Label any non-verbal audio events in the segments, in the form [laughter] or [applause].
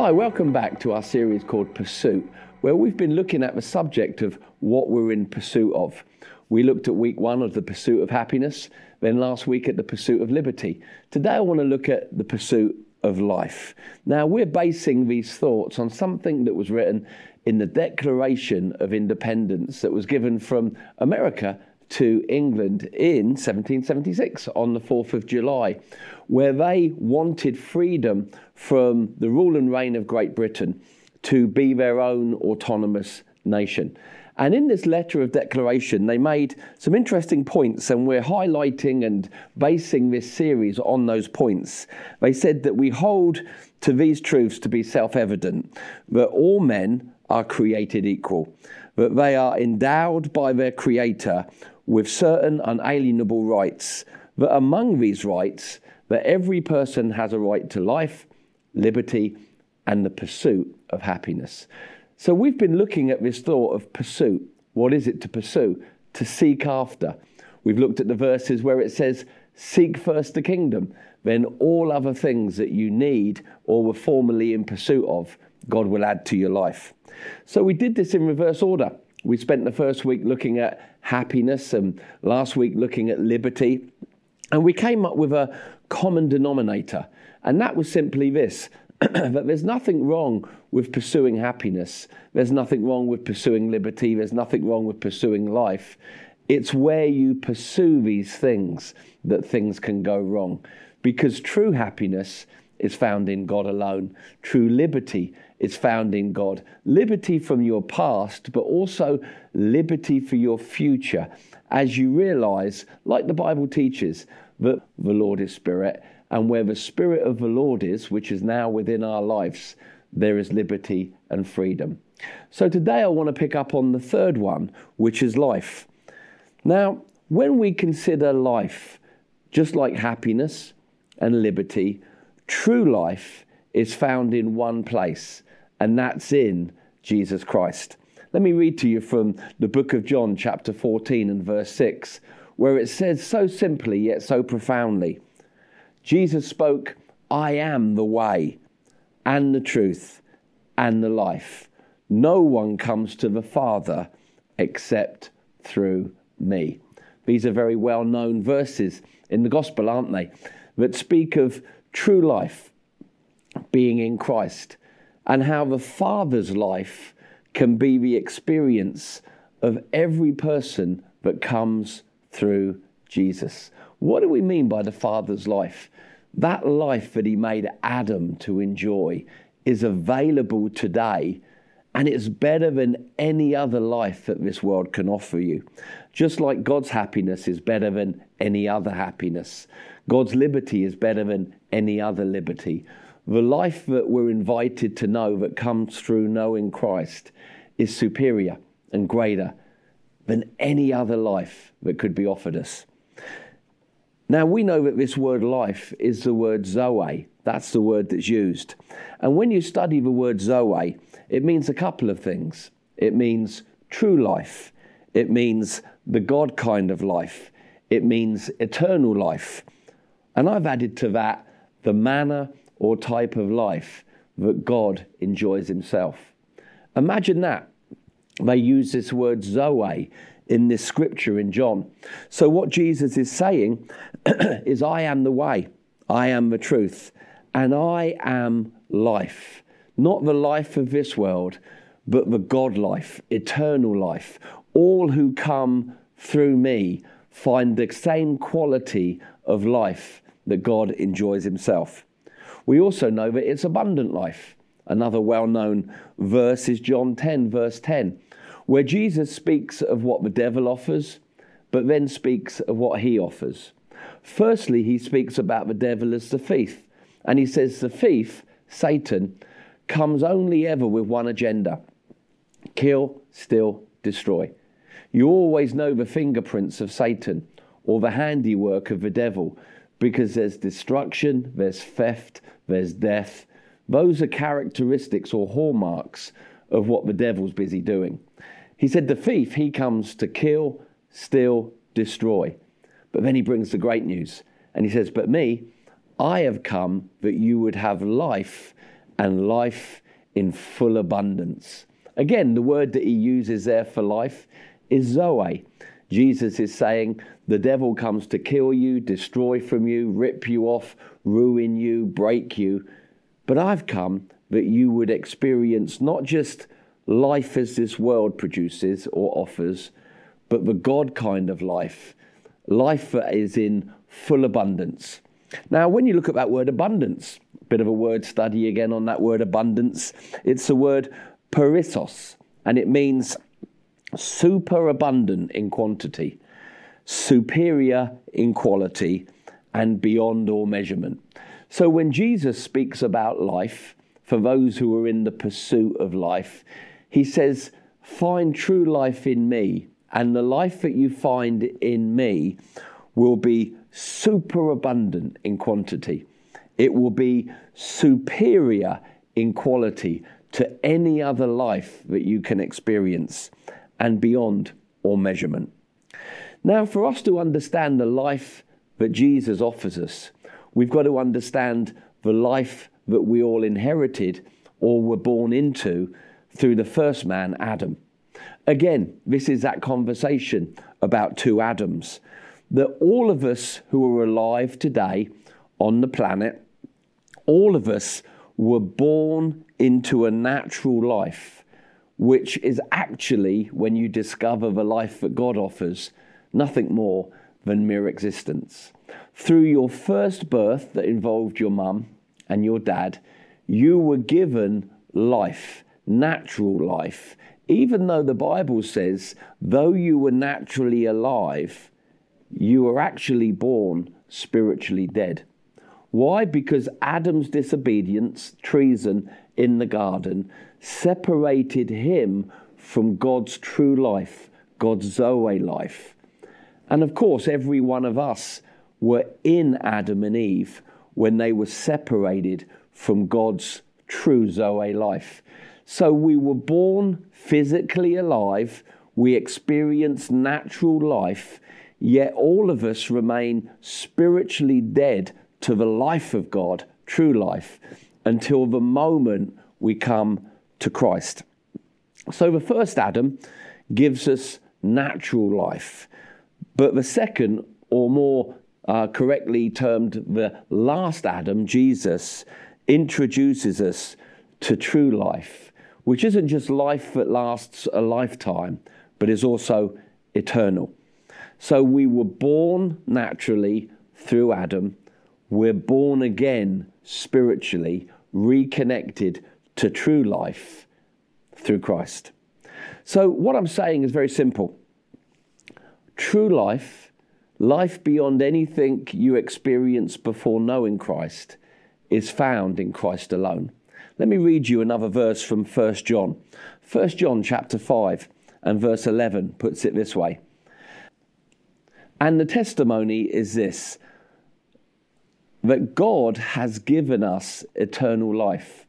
Hi, welcome back to our series called Pursuit, where we've been looking at the subject of what we're in pursuit of. We looked at week one of the pursuit of happiness, then last week at the pursuit of liberty. Today I want to look at the pursuit of life. Now, we're basing these thoughts on something that was written in the Declaration of Independence that was given from America to England in 1776 on the 4th of July, where they wanted freedom from the rule and reign of Great Britain to be their own autonomous nation. And in this letter of declaration, they made some interesting points, and we're highlighting and basing this series on those points. They said that we hold to these truths to be self evident that all men are created equal, that they are endowed by their Creator with certain unalienable rights, that among these rights, that every person has a right to life, liberty, and the pursuit of happiness. So we've been looking at this thought of pursuit. What is it to pursue? To seek after. We've looked at the verses where it says, Seek first the kingdom, then all other things that you need or were formerly in pursuit of, God will add to your life. So we did this in reverse order. We spent the first week looking at happiness and last week looking at liberty. And we came up with a common denominator. And that was simply this [clears throat] that there's nothing wrong with pursuing happiness. There's nothing wrong with pursuing liberty. There's nothing wrong with pursuing life. It's where you pursue these things that things can go wrong. Because true happiness is found in God alone. True liberty is found in God. Liberty from your past, but also liberty for your future as you realize, like the Bible teaches, that the Lord is Spirit and where the Spirit of the Lord is, which is now within our lives, there is liberty and freedom. So today I want to pick up on the third one, which is life. Now, when we consider life, just like happiness and liberty, true life is found in one place, and that's in Jesus Christ. Let me read to you from the book of John, chapter 14, and verse 6, where it says so simply yet so profoundly Jesus spoke, I am the way and the truth and the life. No one comes to the Father except through me. These are very well known verses in the gospel, aren't they? That speak of true life being in Christ and how the Father's life can be the experience of every person that comes through Jesus. What do we mean by the Father's life? That life that He made Adam to enjoy is available today, and it's better than any other life that this world can offer you. Just like God's happiness is better than any other happiness, God's liberty is better than any other liberty. The life that we're invited to know that comes through knowing Christ is superior and greater than any other life that could be offered us. Now, we know that this word life is the word Zoe. That's the word that's used. And when you study the word Zoe, it means a couple of things. It means true life, it means the God kind of life, it means eternal life. And I've added to that the manner or type of life that God enjoys Himself. Imagine that. They use this word Zoe in this scripture in John. So, what Jesus is saying [clears throat] is, I am the way, I am the truth, and I am life. Not the life of this world, but the God life, eternal life. All who come through me find the same quality of life that God enjoys Himself. We also know that it's abundant life. Another well known verse is John 10, verse 10 where Jesus speaks of what the devil offers, but then speaks of what he offers. Firstly, he speaks about the devil as the thief, and he says the thief, Satan, comes only ever with one agenda kill, steal, destroy. You always know the fingerprints of Satan or the handiwork of the devil because there's destruction, there's theft, there's death. Those are characteristics or hallmarks of what the devil's busy doing. He said, The thief, he comes to kill, steal, destroy. But then he brings the great news. And he says, But me, I have come that you would have life and life in full abundance. Again, the word that he uses there for life is Zoe. Jesus is saying the devil comes to kill you, destroy from you, rip you off, ruin you, break you. But I've come that you would experience not just life as this world produces or offers, but the God kind of life, life that is in full abundance. Now, when you look at that word abundance, a bit of a word study again on that word abundance, it's the word perissos, and it means superabundant in quantity, superior in quality, and beyond all measurement. So when Jesus speaks about life, for those who are in the pursuit of life, he says, Find true life in me, and the life that you find in me will be superabundant in quantity. It will be superior in quality to any other life that you can experience and beyond all measurement. Now, for us to understand the life that Jesus offers us, we've got to understand the life that we all inherited or were born into through the first man, Adam. Again, this is that conversation about two Adams. That all of us who are alive today on the planet, all of us were born into a natural life which is actually, when you discover the life that God offers, nothing more than mere existence. Through your first birth that involved your mum and your dad, you were given life, natural life, even though the Bible says, though you were naturally alive, you were actually born spiritually dead. Why? Because Adam's disobedience, treason in the garden, separated him from God's true life, God's Zoe life. And of course, every one of us were in Adam and Eve when they were separated from God's true Zoe life. So we were born physically alive, we experienced natural life, yet all of us remain spiritually dead to the life of God, true life, until the moment we come to Christ. So the first Adam gives us natural life, but the second, or more uh, correctly termed the last Adam, Jesus, introduces us to true life, which isn't just life that lasts a lifetime, but is also eternal. So we were born naturally through Adam, we're born again spiritually, reconnected to true life through Christ. So, what I'm saying is very simple. True life, life beyond anything you experienced before knowing Christ, is found in Christ alone. Let me read you another verse from 1 John. 1 John chapter 5 and verse 11 puts it this way. And the testimony is this that God has given us eternal life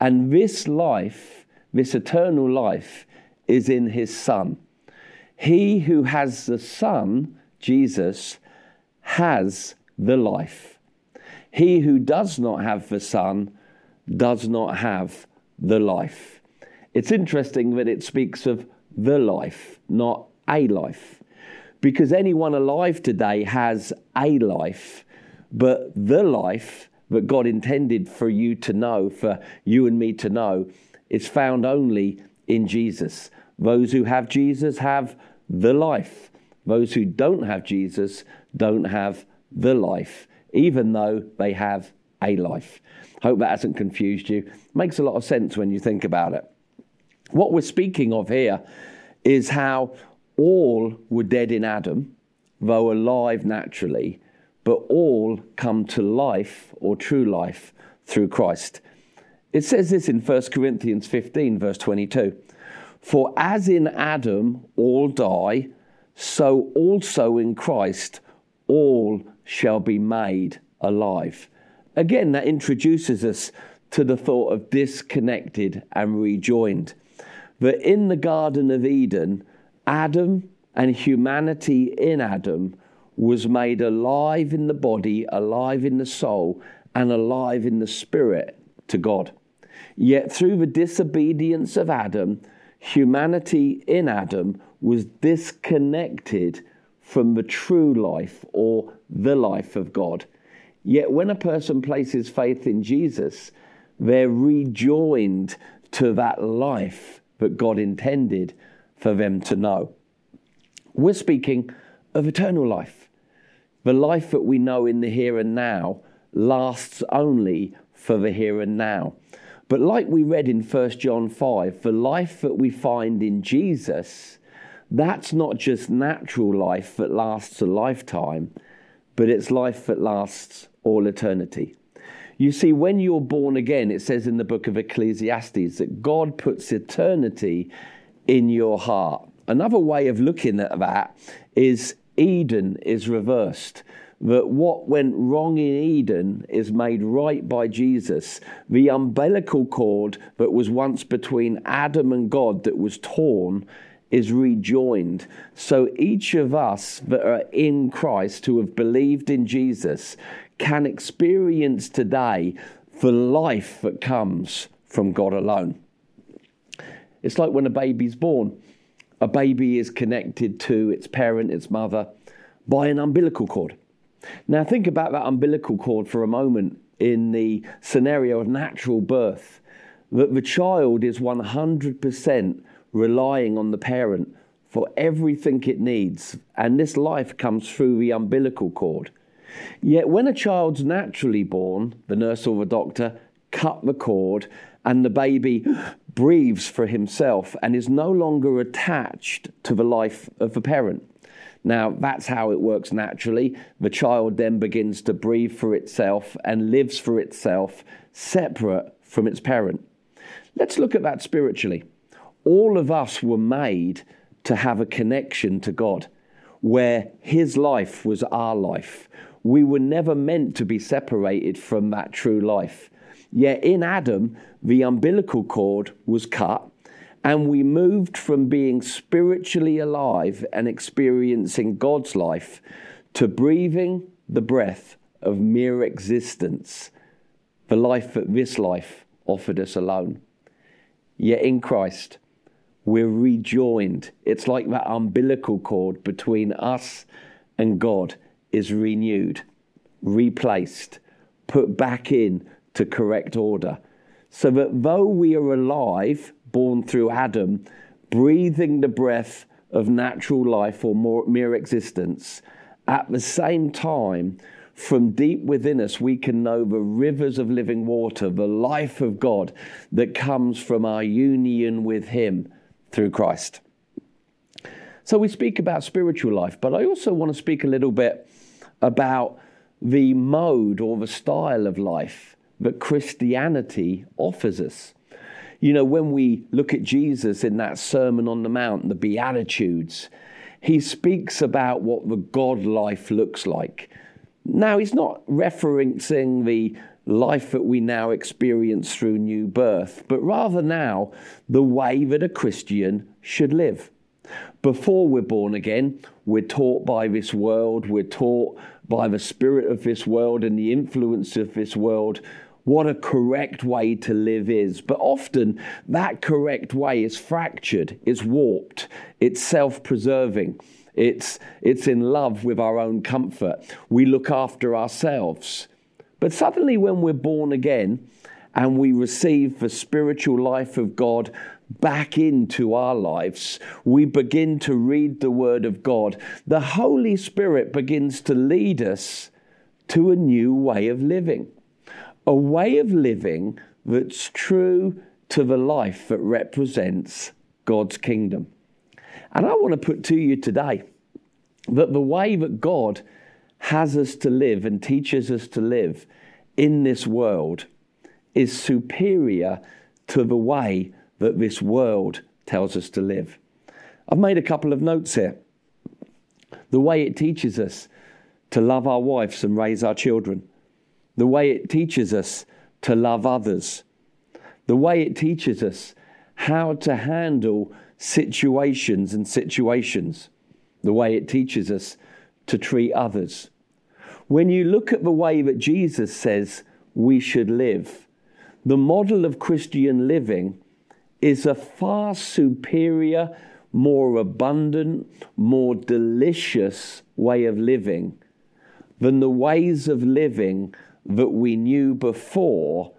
and this life, this eternal life, is in his Son. He who has the Son, Jesus, has the life. He who does not have the Son does not have the life. It's interesting that it speaks of the life, not a life. Because anyone alive today has a life, but the life that God intended for you to know, for you and me to know, is found only in Jesus. Those who have Jesus have the life. Those who don't have Jesus don't have the life, even though they have a life. Hope that hasn't confused you. Makes a lot of sense when you think about it. What we're speaking of here is how all were dead in Adam, though alive naturally, but all come to life or true life through Christ. It says this in 1 Corinthians 15, verse 22 For as in Adam all die, so also in Christ all shall be made alive. Again, that introduces us to the thought of disconnected and rejoined. That in the Garden of Eden, Adam and humanity in Adam was made alive in the body, alive in the soul, and alive in the spirit to God. Yet through the disobedience of Adam, humanity in Adam was disconnected from the true life or the life of God. Yet when a person places faith in Jesus, they're rejoined to that life that God intended for them to know. We're speaking of eternal life. The life that we know in the here and now lasts only for the here and now. But like we read in 1 John 5, the life that we find in Jesus, that's not just natural life that lasts a lifetime, but it's life that lasts all eternity. You see, when you're born again, it says in the book of Ecclesiastes that God puts eternity in your heart. Another way of looking at that is Eden is reversed. That what went wrong in Eden is made right by Jesus. The umbilical cord that was once between Adam and God that was torn is rejoined. So each of us that are in Christ who have believed in Jesus can experience today the life that comes from God alone. It's like when a baby's born. A baby is connected to its parent, its mother, by an umbilical cord. Now, think about that umbilical cord for a moment in the scenario of natural birth, that the child is 100% relying on the parent for everything it needs, and this life comes through the umbilical cord. Yet, when a child's naturally born, the nurse or the doctor cut the cord, and the baby breathes for himself and is no longer attached to the life of the parent. Now, that's how it works naturally. The child then begins to breathe for itself and lives for itself, separate from its parent. Let's look at that spiritually. All of us were made to have a connection to God, where His life was our life. We were never meant to be separated from that true life. Yet in Adam, the umbilical cord was cut and we moved from being spiritually alive and experiencing God's life to breathing the breath of mere existence, the life that this life offered us alone. Yet in Christ, we're rejoined. It's like that umbilical cord between us and God is renewed, replaced, put back in to correct order. So that though we are alive born through Adam, breathing the breath of natural life or more, mere existence, at the same time, from deep within us, we can know the rivers of living water, the life of God that comes from our union with Him through Christ. So we speak about spiritual life, but I also want to speak a little bit about the mode or the style of life that Christianity offers us. You know, when we look at Jesus in that Sermon on the Mount, the Beatitudes, he speaks about what the God life looks like. Now, he's not referencing the life that we now experience through new birth, but rather now the way that a Christian should live. Before we're born again, we're taught by this world, we're taught by the spirit of this world and the influence of this world what a correct way to live is. But often that correct way is fractured, it's warped, it's self preserving. It's, it's in love with our own comfort. We look after ourselves. But suddenly, when we're born again and we receive the spiritual life of God back into our lives, we begin to read the Word of God. The Holy Spirit begins to lead us to a new way of living a way of living that's true to the life that represents God's kingdom. And I want to put to you today that the way that God has us to live and teaches us to live in this world is superior to the way that this world tells us to live. I've made a couple of notes here. The way it teaches us to love our wives and raise our children the way it teaches us to love others, the way it teaches us how to handle situations and situations, the way it teaches us to treat others. When you look at the way that Jesus says we should live, the model of Christian living is a far superior, more abundant, more delicious way of living than the ways of living that we knew before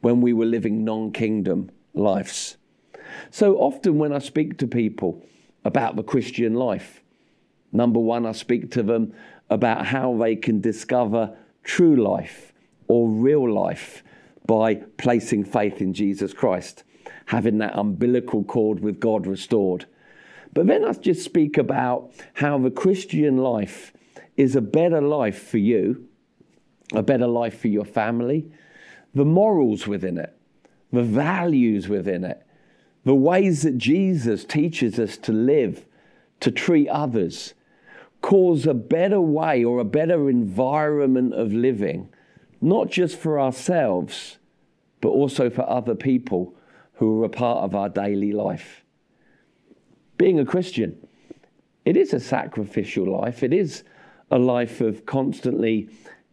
when we were living non kingdom lives. So often, when I speak to people about the Christian life, number one, I speak to them about how they can discover true life or real life by placing faith in Jesus Christ, having that umbilical cord with God restored. But then I just speak about how the Christian life is a better life for you, a better life for your family, the morals within it, the values within it, the ways that Jesus teaches us to live, to treat others, cause a better way or a better environment of living, not just for ourselves, but also for other people who are a part of our daily life. Being a Christian, it is a sacrificial life. It is a life of constantly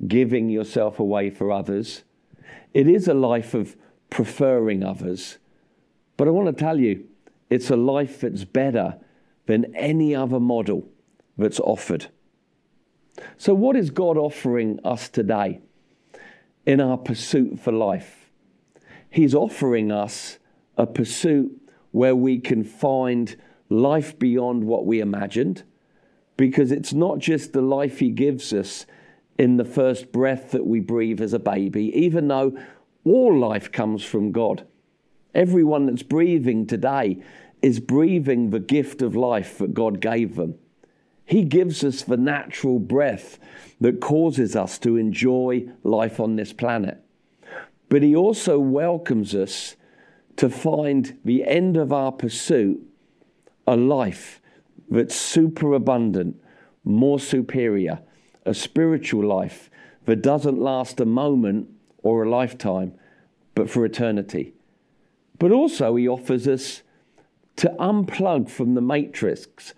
giving yourself away for others. It is a life of preferring others. But I want to tell you, it's a life that's better than any other model that's offered. So, what is God offering us today in our pursuit for life? He's offering us a pursuit where we can find life beyond what we imagined, because it's not just the life He gives us in the first breath that we breathe as a baby, even though all life comes from God. Everyone that's breathing today is breathing the gift of life that God gave them. He gives us the natural breath that causes us to enjoy life on this planet. But He also welcomes us to find the end of our pursuit a life that's superabundant, more superior, a spiritual life that doesn't last a moment or a lifetime, but for eternity. But also, he offers us to unplug from the matrix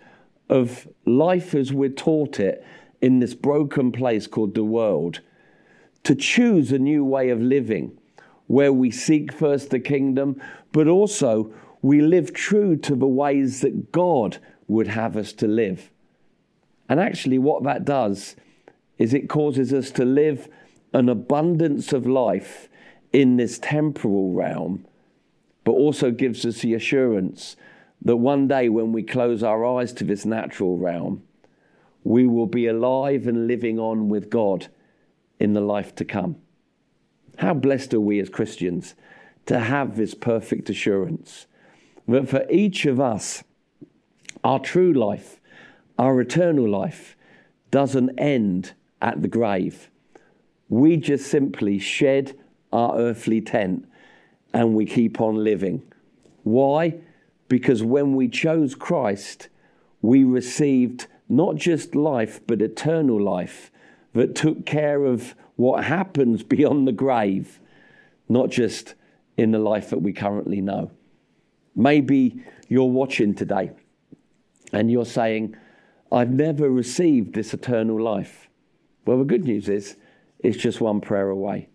of life as we're taught it in this broken place called the world, to choose a new way of living where we seek first the kingdom, but also we live true to the ways that God would have us to live. And actually, what that does is it causes us to live an abundance of life in this temporal realm but also gives us the assurance that one day when we close our eyes to this natural realm, we will be alive and living on with God in the life to come. How blessed are we as Christians to have this perfect assurance that for each of us, our true life, our eternal life, doesn't end at the grave. We just simply shed our earthly tent and we keep on living. Why? Because when we chose Christ, we received not just life, but eternal life that took care of what happens [laughs] beyond the grave, not just in the life that we currently know. Maybe you're watching today and you're saying, I've never received this eternal life. Well, the good news is, it's just one prayer away.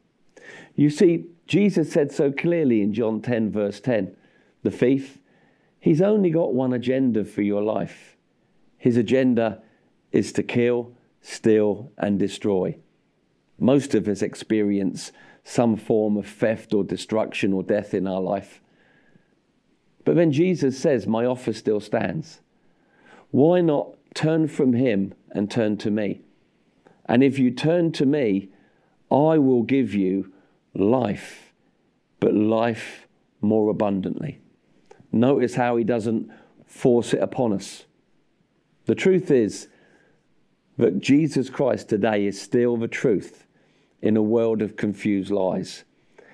You see, Jesus said so clearly in John 10, verse 10 the thief, he's only got one agenda for your life. His agenda is to kill, steal, and destroy. Most of us experience some form of theft or destruction or death in our life. But then Jesus says, My offer still stands. Why not turn from him and turn to me? And if you turn to me, I will give you life, but life more abundantly. Notice how he doesn't force it upon us. The truth is that Jesus Christ today is still the truth in a world of confused lies.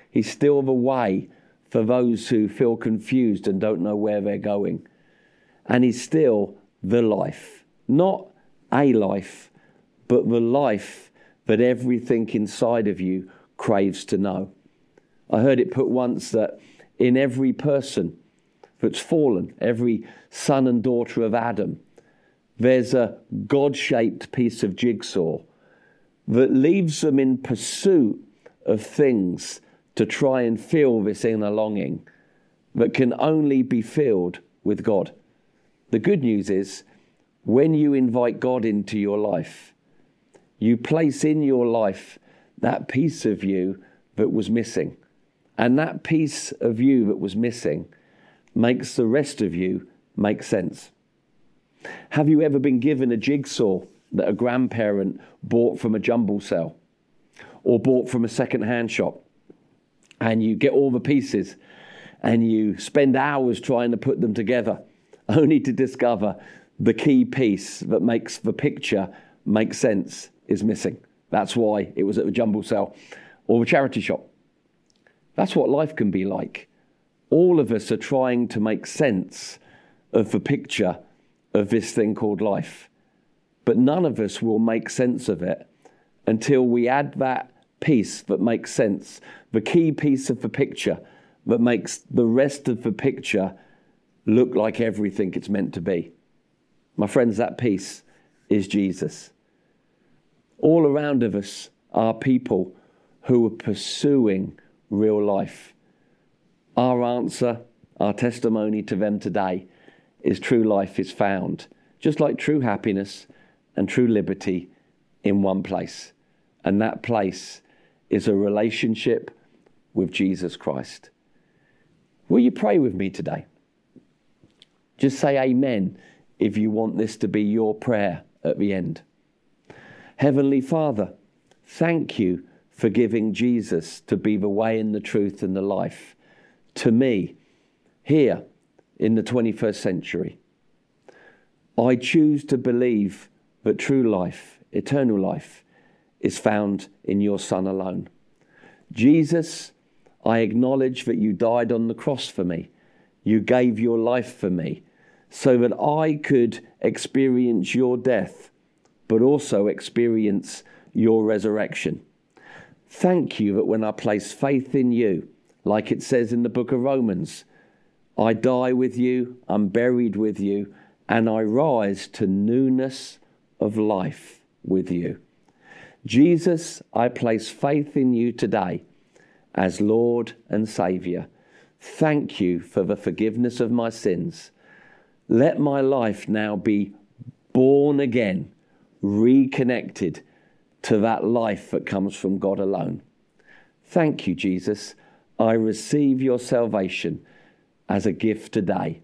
He's still the way for those who feel confused and don't know where they're going. And he's still the life. Not a life, but the life that everything inside of you craves to know. I heard it put once that in every person that's fallen, every son and daughter of Adam, there's a God shaped piece of jigsaw that leaves them in pursuit of things to try and fill this inner longing that can only be filled with God. The good news is when you invite God into your life, you place in your life that piece of you that was missing. And that piece of you that was missing makes the rest of you make sense. Have you ever been given a jigsaw that a grandparent bought from a jumble sale or bought from a second hand shop? And you get all the pieces and you spend hours trying to put them together, [laughs] only to discover the key piece that makes the picture make sense is missing. That's why it was at the jumble sale or the charity shop. That's what life can be like. All of us are trying to make sense of the picture of this thing called life. But none of us will make sense of it until we add that piece that makes sense, the key piece of the picture that makes the rest of the picture look like everything it's meant to be. My friends, that piece is Jesus. All around of us are people who are pursuing real life. Our answer, our testimony to them today is true life is found, just like true happiness and true liberty in one place. And that place is a relationship with Jesus Christ. Will you pray with me today? Just say amen if you want this to be your prayer at the end. Heavenly Father, thank you for giving Jesus to be the way and the truth and the life to me here in the 21st century. I choose to believe that true life, eternal life, is found in your Son alone. Jesus, I acknowledge that you died on the cross for me. You gave your life for me so that I could experience your death, but also experience your resurrection. Thank you that when I place faith in you, like it says in the book of Romans, I die with you, I'm buried with you, and I rise to newness of life with you. Jesus, I place faith in you today as Lord and Saviour. Thank you for the forgiveness of my sins. Let my life now be born again, reconnected to that life that comes from God alone. Thank you, Jesus. I receive your salvation as a gift today.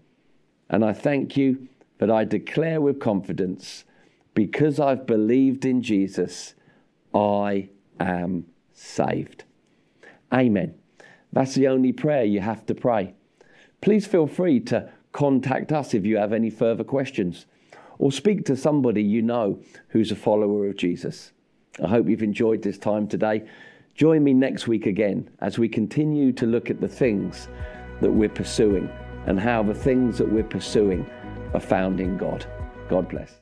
And I thank you that I declare with confidence because I've believed in Jesus, I am saved. Amen. That's the only prayer you have to pray. Please feel free to contact us if you have any further questions or speak to somebody you know who's a follower of Jesus. I hope you've enjoyed this time today. Join me next week again as we continue to look at the things that we're pursuing and how the things that we're pursuing are found in God. God bless.